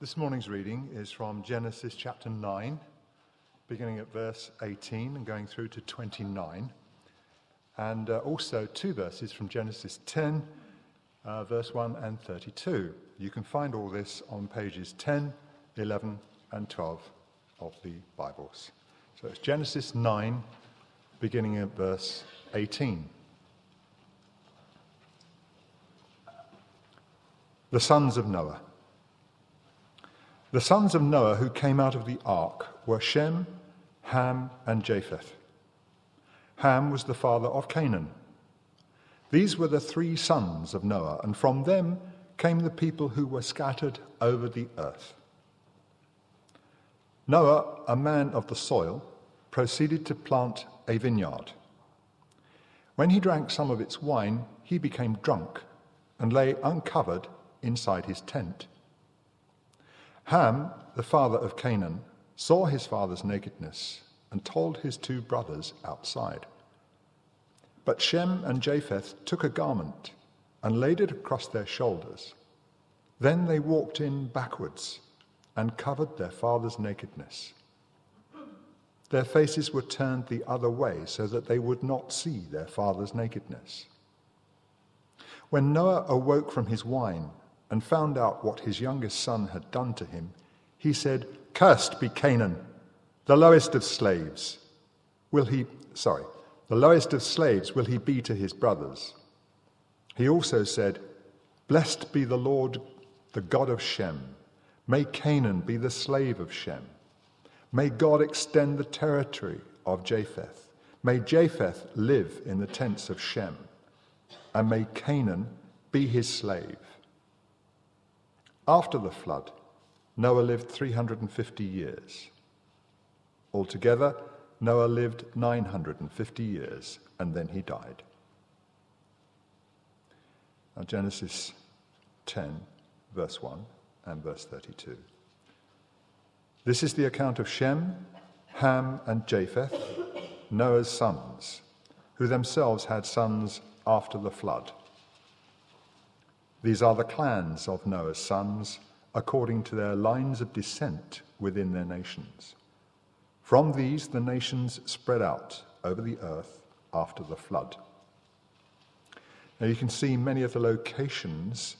This morning's reading is from Genesis chapter 9, beginning at verse 18 and going through to 29, and uh, also two verses from Genesis 10, uh, verse 1 and 32. You can find all this on pages 10, 11, and 12 of the Bibles. So it's Genesis 9, beginning at verse 18. The sons of Noah. The sons of Noah who came out of the ark were Shem, Ham, and Japheth. Ham was the father of Canaan. These were the three sons of Noah, and from them came the people who were scattered over the earth. Noah, a man of the soil, proceeded to plant a vineyard. When he drank some of its wine, he became drunk and lay uncovered inside his tent. Ham, the father of Canaan, saw his father's nakedness and told his two brothers outside. But Shem and Japheth took a garment and laid it across their shoulders. Then they walked in backwards and covered their father's nakedness. Their faces were turned the other way so that they would not see their father's nakedness. When Noah awoke from his wine, and found out what his youngest son had done to him, he said, Cursed be Canaan, the lowest of slaves. Will he, sorry, the lowest of slaves will he be to his brothers. He also said, Blessed be the Lord, the God of Shem. May Canaan be the slave of Shem. May God extend the territory of Japheth. May Japheth live in the tents of Shem. And may Canaan be his slave. After the flood, Noah lived 350 years. Altogether, Noah lived 950 years and then he died. Now, Genesis 10, verse 1 and verse 32. This is the account of Shem, Ham, and Japheth, Noah's sons, who themselves had sons after the flood. These are the clans of Noah's sons, according to their lines of descent within their nations. From these, the nations spread out over the earth after the flood. Now, you can see many of the locations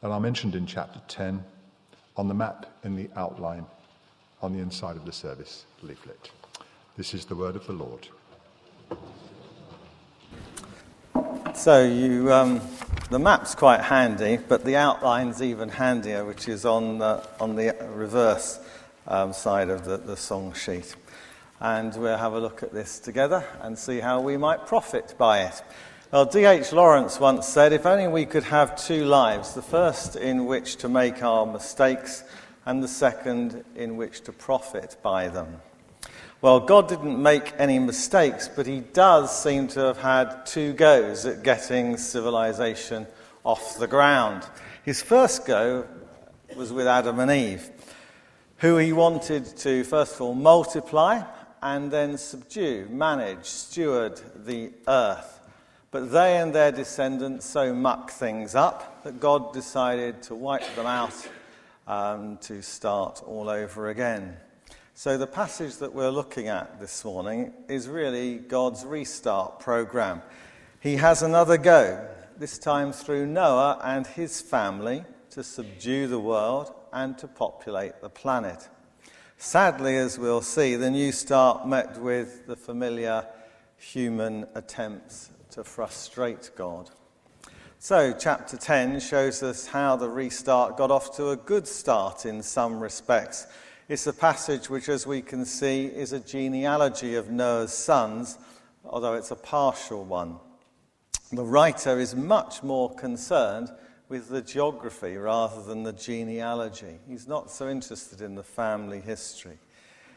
that are mentioned in chapter 10 on the map in the outline on the inside of the service leaflet. This is the word of the Lord. So you, um, the map's quite handy, but the outline's even handier, which is on the, on the reverse um, side of the, the song sheet. And we'll have a look at this together and see how we might profit by it. Well, D.H. Lawrence once said, if only we could have two lives, the first in which to make our mistakes, and the second in which to profit by them. Well, God didn't make any mistakes, but He does seem to have had two goes at getting civilization off the ground. His first go was with Adam and Eve, who He wanted to, first of all, multiply and then subdue, manage, steward the earth. But they and their descendants so mucked things up that God decided to wipe them out um, to start all over again. So, the passage that we're looking at this morning is really God's restart program. He has another go, this time through Noah and his family, to subdue the world and to populate the planet. Sadly, as we'll see, the new start met with the familiar human attempts to frustrate God. So, chapter 10 shows us how the restart got off to a good start in some respects. It's a passage which, as we can see, is a genealogy of Noah's sons, although it's a partial one. The writer is much more concerned with the geography rather than the genealogy. He's not so interested in the family history.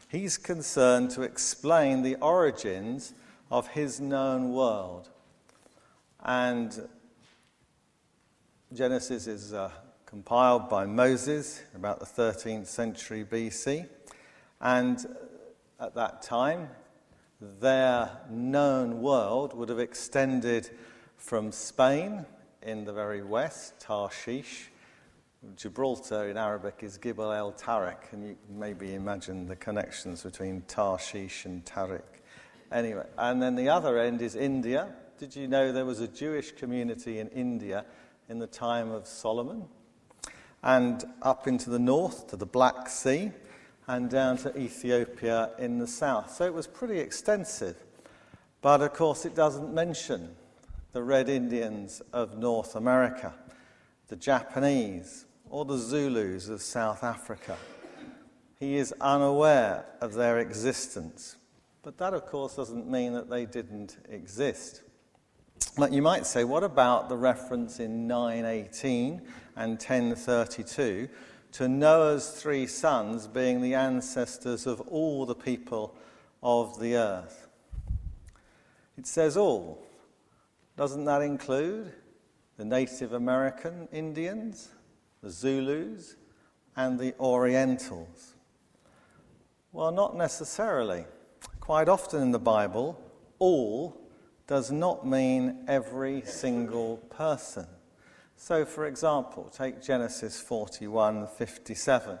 He's concerned to explain the origins of his known world. And Genesis is uh, compiled by Moses about the 13th century BC. And at that time, their known world would have extended from Spain in the very west, Tarshish, Gibraltar in Arabic is Gibel el Tariq, and you maybe imagine the connections between Tarshish and Tariq. Anyway, and then the other end is India. Did you know there was a Jewish community in India in the time of Solomon? And up into the north to the Black Sea, and down to Ethiopia in the south. So it was pretty extensive. But of course, it doesn't mention the Red Indians of North America, the Japanese, or the Zulus of South Africa. He is unaware of their existence. But that, of course, doesn't mean that they didn't exist. But you might say, what about the reference in 918 and 1032 to Noah's three sons being the ancestors of all the people of the earth. It says all. Doesn't that include the Native American Indians, the Zulus, and the Orientals? Well, not necessarily. Quite often in the Bible, all does not mean every single person. So, for example, take Genesis 41 57,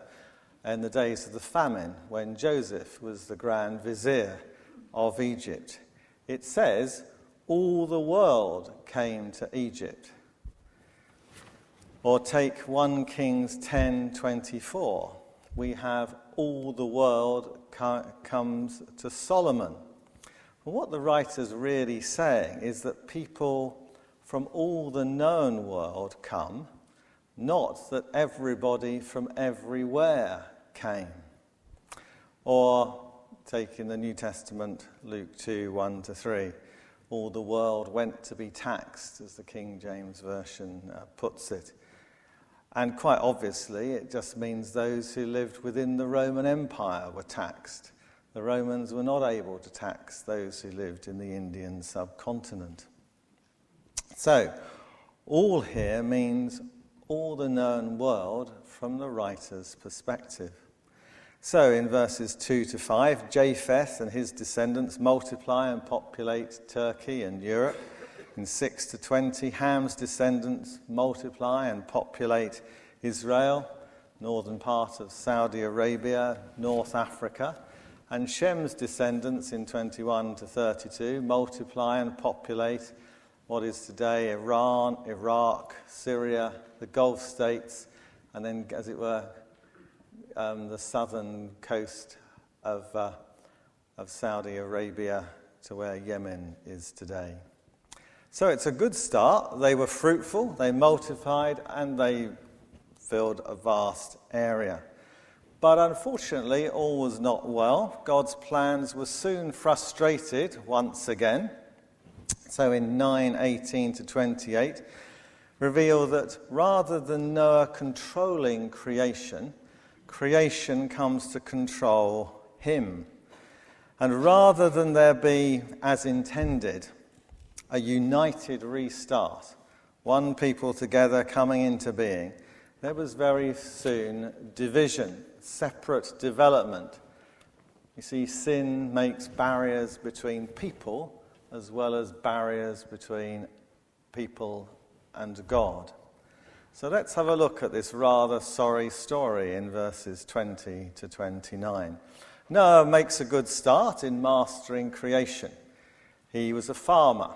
in the days of the famine, when Joseph was the grand vizier of Egypt. It says, All the world came to Egypt. Or take 1 Kings 10 24. We have all the world comes to Solomon. What the writer's really saying is that people from all the known world come, not that everybody from everywhere came. Or, taking the New Testament, Luke 2 1 to 3, all the world went to be taxed, as the King James Version uh, puts it. And quite obviously, it just means those who lived within the Roman Empire were taxed. The Romans were not able to tax those who lived in the Indian subcontinent. So, all here means all the known world from the writer's perspective. So, in verses 2 to 5, Japheth and his descendants multiply and populate Turkey and Europe. In 6 to 20, Ham's descendants multiply and populate Israel, northern part of Saudi Arabia, North Africa. And Shem's descendants in 21 to 32 multiply and populate what is today Iran, Iraq, Syria, the Gulf states, and then, as it were, um, the southern coast of, uh, of Saudi Arabia to where Yemen is today. So it's a good start. They were fruitful, they multiplied, and they filled a vast area. But unfortunately, all was not well. God's plans were soon frustrated once again so in 9:18 to 28, reveal that rather than Noah controlling creation, creation comes to control him. And rather than there be, as intended, a united restart, one people together coming into being, there was very soon division, separate development. You see, sin makes barriers between people as well as barriers between people and God. So let's have a look at this rather sorry story in verses 20 to 29. Noah makes a good start in mastering creation. He was a farmer,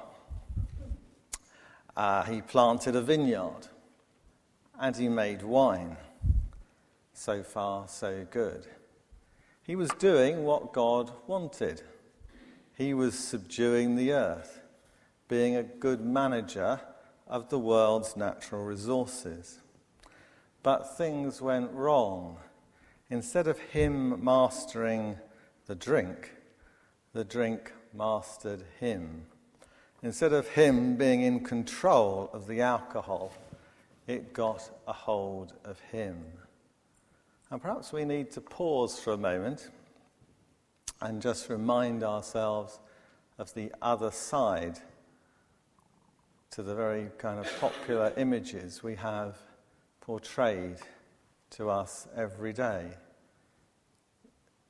uh, he planted a vineyard, and he made wine. So far, so good. He was doing what God wanted. He was subduing the earth, being a good manager of the world's natural resources. But things went wrong. Instead of him mastering the drink, the drink mastered him. Instead of him being in control of the alcohol, it got a hold of him. And perhaps we need to pause for a moment and just remind ourselves of the other side to the very kind of popular images we have portrayed to us every day.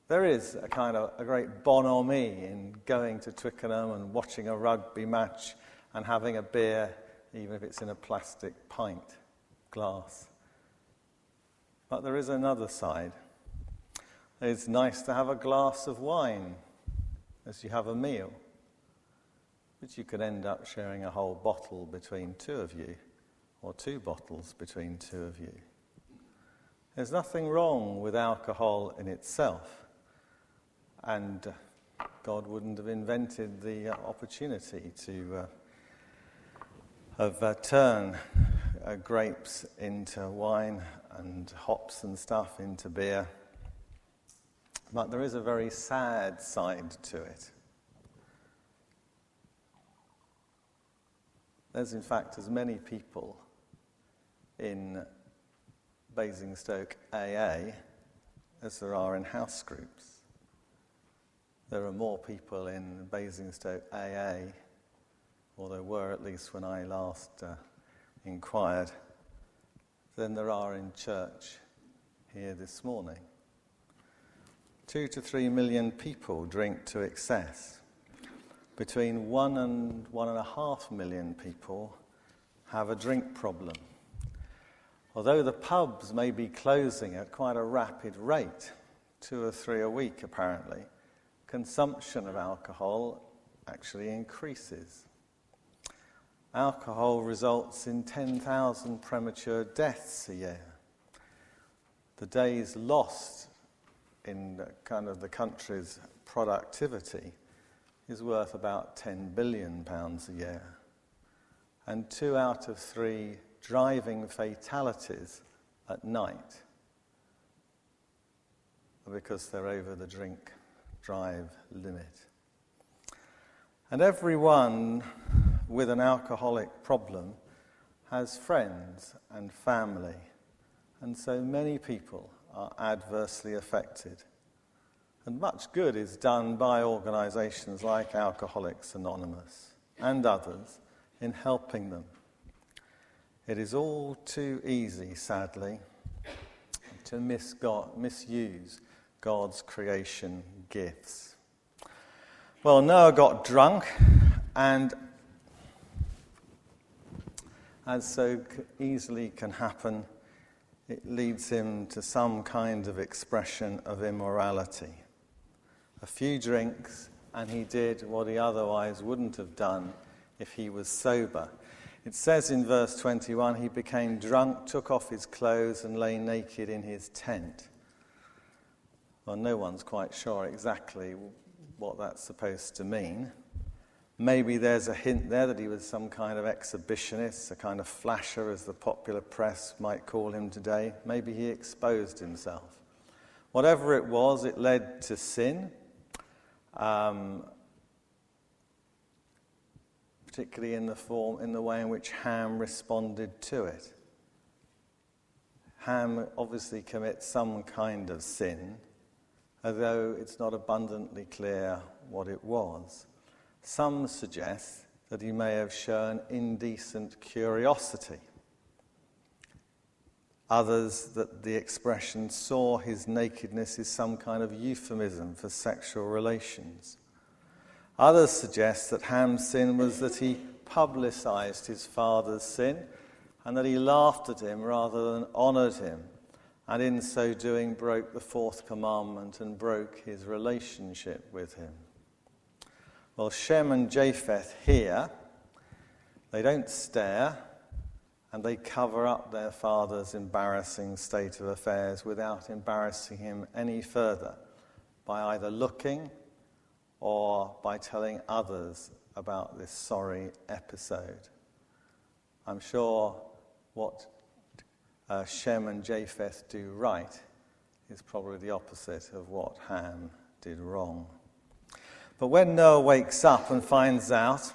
There is a kind of a great bonhomie in going to Twickenham and watching a rugby match and having a beer, even if it's in a plastic pint glass. But there is another side. It's nice to have a glass of wine as you have a meal, but you could end up sharing a whole bottle between two of you, or two bottles between two of you. There's nothing wrong with alcohol in itself, and God wouldn't have invented the uh, opportunity to uh, have uh, turned uh, grapes into wine and hops and stuff into beer. But there is a very sad side to it. There's, in fact, as many people in Basingstoke AA as there are in house groups. There are more people in Basingstoke AA, or there were at least when I last uh, inquired, than there are in church here this morning. Two to three million people drink to excess. Between one and one and a half million people have a drink problem. Although the pubs may be closing at quite a rapid rate, two or three a week apparently, consumption of alcohol actually increases. Alcohol results in 10,000 premature deaths a year. The days lost in kind of the country's productivity is worth about 10 billion pounds a year. And two out of three driving fatalities at night are because they're over the drink drive limit. And everyone with an alcoholic problem has friends and family, and so many people are adversely affected. And much good is done by organizations like Alcoholics Anonymous and others in helping them. It is all too easy, sadly, to mis- God, misuse God's creation gifts. Well, Noah got drunk, and as so easily can happen, it leads him to some kind of expression of immorality. A few drinks, and he did what he otherwise wouldn't have done if he was sober. It says in verse 21 he became drunk, took off his clothes, and lay naked in his tent. Well, no one's quite sure exactly what that's supposed to mean. Maybe there's a hint there that he was some kind of exhibitionist, a kind of flasher, as the popular press might call him today. Maybe he exposed himself. Whatever it was, it led to sin. Um, particularly in the form, in the way in which Ham responded to it. Ham obviously commits some kind of sin, although it's not abundantly clear what it was. Some suggest that he may have shown indecent curiosity. Others, that the expression saw his nakedness is some kind of euphemism for sexual relations. Others suggest that Ham's sin was that he publicized his father's sin and that he laughed at him rather than honored him and in so doing broke the fourth commandment and broke his relationship with him. Well, Shem and Japheth here, they don't stare and they cover up their father's embarrassing state of affairs without embarrassing him any further by either looking or by telling others about this sorry episode. I'm sure what uh, Shem and Japheth do right is probably the opposite of what Ham did wrong. But when Noah wakes up and finds out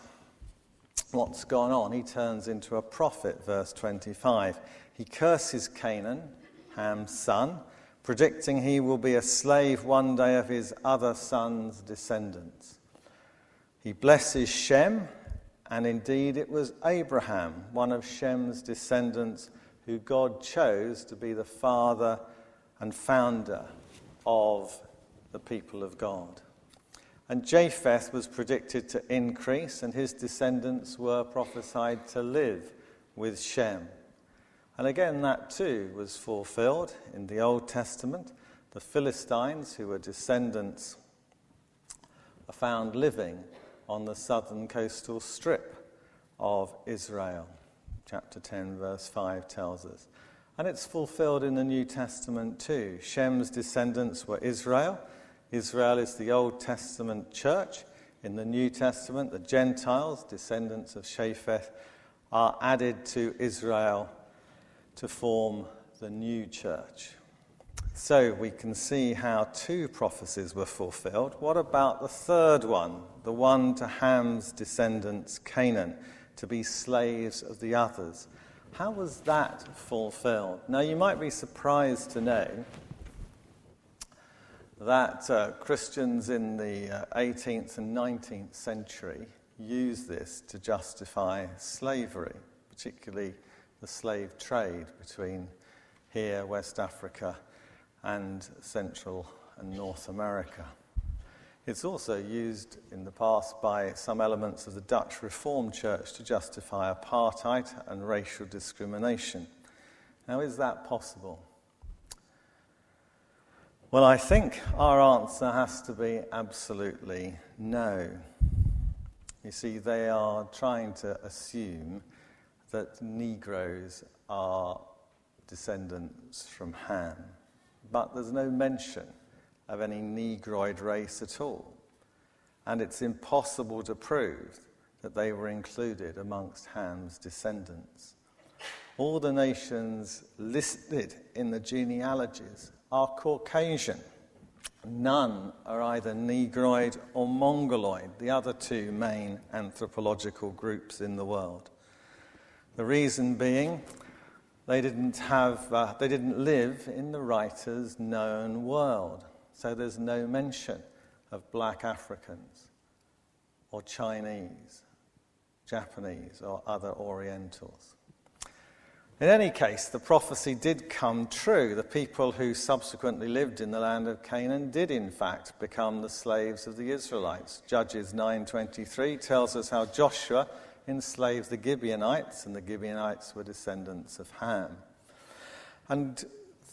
what's gone on, he turns into a prophet, verse 25. He curses Canaan, Ham's son, predicting he will be a slave one day of his other son's descendants. He blesses Shem, and indeed it was Abraham, one of Shem's descendants, who God chose to be the father and founder of the people of God. And Japheth was predicted to increase, and his descendants were prophesied to live with Shem. And again, that too was fulfilled in the Old Testament. The Philistines, who were descendants, are found living on the southern coastal strip of Israel. Chapter 10, verse 5 tells us. And it's fulfilled in the New Testament too. Shem's descendants were Israel. Israel is the Old Testament church. In the New Testament, the Gentiles, descendants of Japheth, are added to Israel to form the new church. So we can see how two prophecies were fulfilled. What about the third one, the one to Ham's descendants, Canaan, to be slaves of the others? How was that fulfilled? Now, you might be surprised to know that uh, Christians in the uh, 18th and 19th century used this to justify slavery, particularly the slave trade between here, West Africa, and Central and North America. It's also used in the past by some elements of the Dutch Reformed Church to justify apartheid and racial discrimination. Now, is that possible? Well, I think our answer has to be absolutely no. You see, they are trying to assume that Negroes are descendants from Ham, but there's no mention of any Negroid race at all. And it's impossible to prove that they were included amongst Ham's descendants. All the nations listed in the genealogies are Caucasian. None are either Negroid or Mongoloid, the other two main anthropological groups in the world. The reason being, they didn't, have, uh, they didn't live in the writer's known world. So there's no mention of black Africans or Chinese, Japanese, or other Orientals. In any case, the prophecy did come true. The people who subsequently lived in the land of Canaan did in fact become the slaves of the Israelites. Judges 9:23 tells us how Joshua enslaved the Gibeonites and the Gibeonites were descendants of Ham. And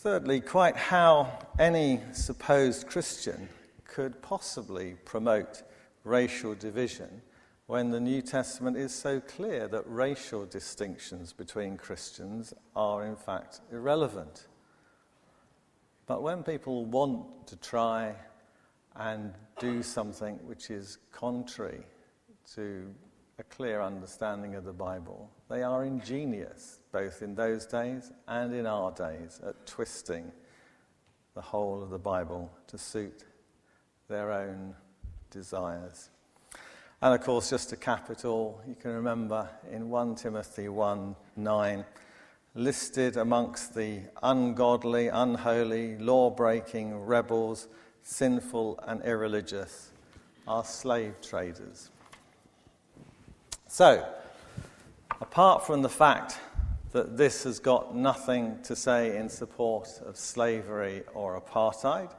Thirdly, quite how any supposed Christian could possibly promote racial division when the New Testament is so clear that racial distinctions between Christians are in fact irrelevant. But when people want to try and do something which is contrary to a clear understanding of the Bible, they are ingenious both in those days and in our days, at twisting the whole of the Bible to suit their own desires. And of course, just to cap it all, you can remember in 1 Timothy 1 9, listed amongst the ungodly, unholy, law breaking rebels, sinful and irreligious, are slave traders. So, apart from the fact that this has got nothing to say in support of slavery or apartheid.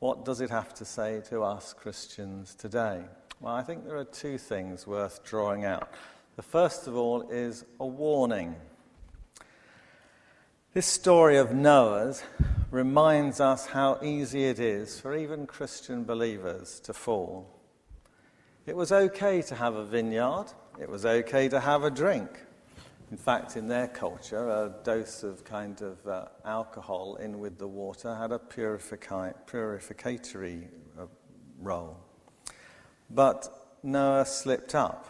What does it have to say to us Christians today? Well, I think there are two things worth drawing out. The first of all is a warning. This story of Noah's reminds us how easy it is for even Christian believers to fall. It was okay to have a vineyard, it was okay to have a drink. In fact, in their culture, a dose of kind of uh, alcohol in with the water had a purificatory uh, role. But Noah slipped up.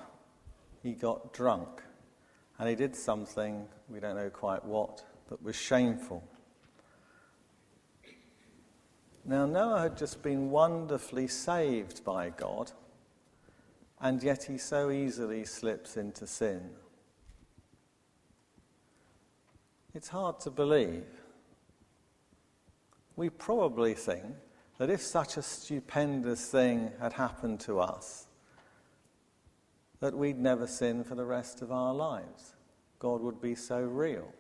He got drunk. And he did something, we don't know quite what, that was shameful. Now, Noah had just been wonderfully saved by God, and yet he so easily slips into sin. It's hard to believe. We probably think that if such a stupendous thing had happened to us, that we'd never sin for the rest of our lives. God would be so real.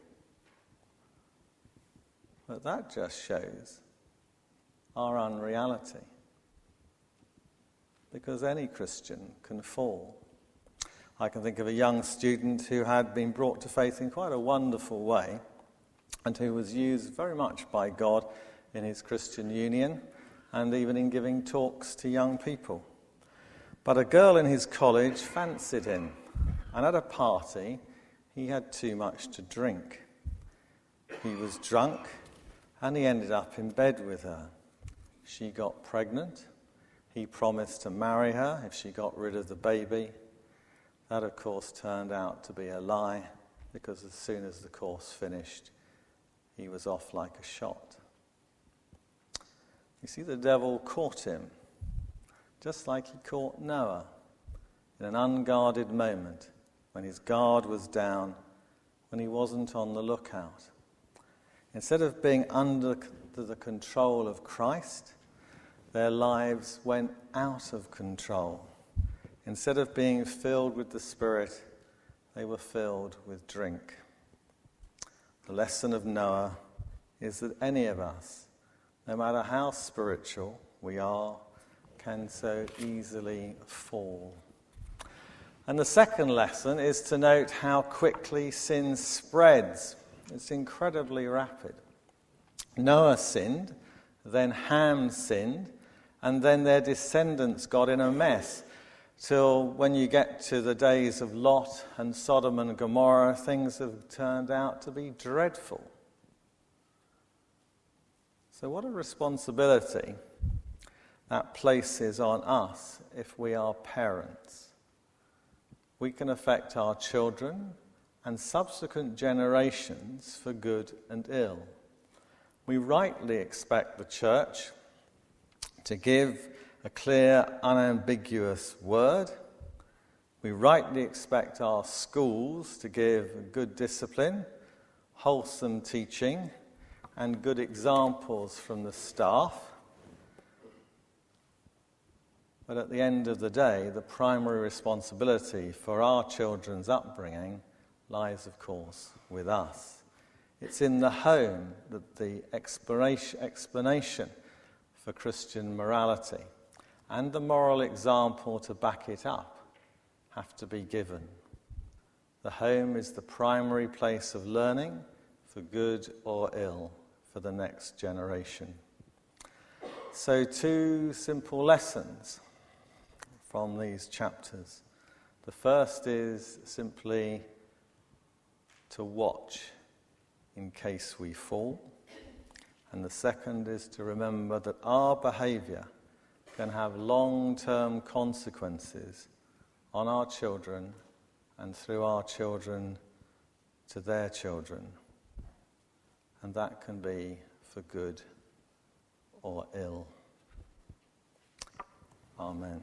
But that just shows our unreality. Because any Christian can fall. I can think of a young student who had been brought to faith in quite a wonderful way, and who was used very much by God in his Christian union and even in giving talks to young people. But a girl in his college fancied him, and at a party, he had too much to drink. He was drunk, and he ended up in bed with her. She got pregnant. He promised to marry her if she got rid of the baby. That, of course, turned out to be a lie because as soon as the course finished, he was off like a shot. You see, the devil caught him, just like he caught Noah in an unguarded moment when his guard was down, when he wasn't on the lookout. Instead of being under the control of Christ, their lives went out of control. Instead of being filled with the Spirit, they were filled with drink. The lesson of Noah is that any of us, no matter how spiritual we are, can so easily fall. And the second lesson is to note how quickly sin spreads. It's incredibly rapid. Noah sinned, then Ham sinned, and then their descendants got in a mess. Till when you get to the days of Lot and Sodom and Gomorrah, things have turned out to be dreadful. So, what a responsibility that places on us if we are parents. We can affect our children and subsequent generations for good and ill. We rightly expect the church to give a clear, unambiguous word. We rightly expect our schools to give good discipline, wholesome teaching, and good examples from the staff. But at the end of the day, the primary responsibility for our children's upbringing lies, of course, with us. It's in the home that the explanation for Christian morality and the moral example to back it up have to be given. The home is the primary place of learning for good or ill for the next generation. So, two simple lessons from these chapters. The first is simply to watch in case we fall. And the second is to remember that our behavior can have long term consequences on our children and through our children to their children. And that can be for good or ill. Amen.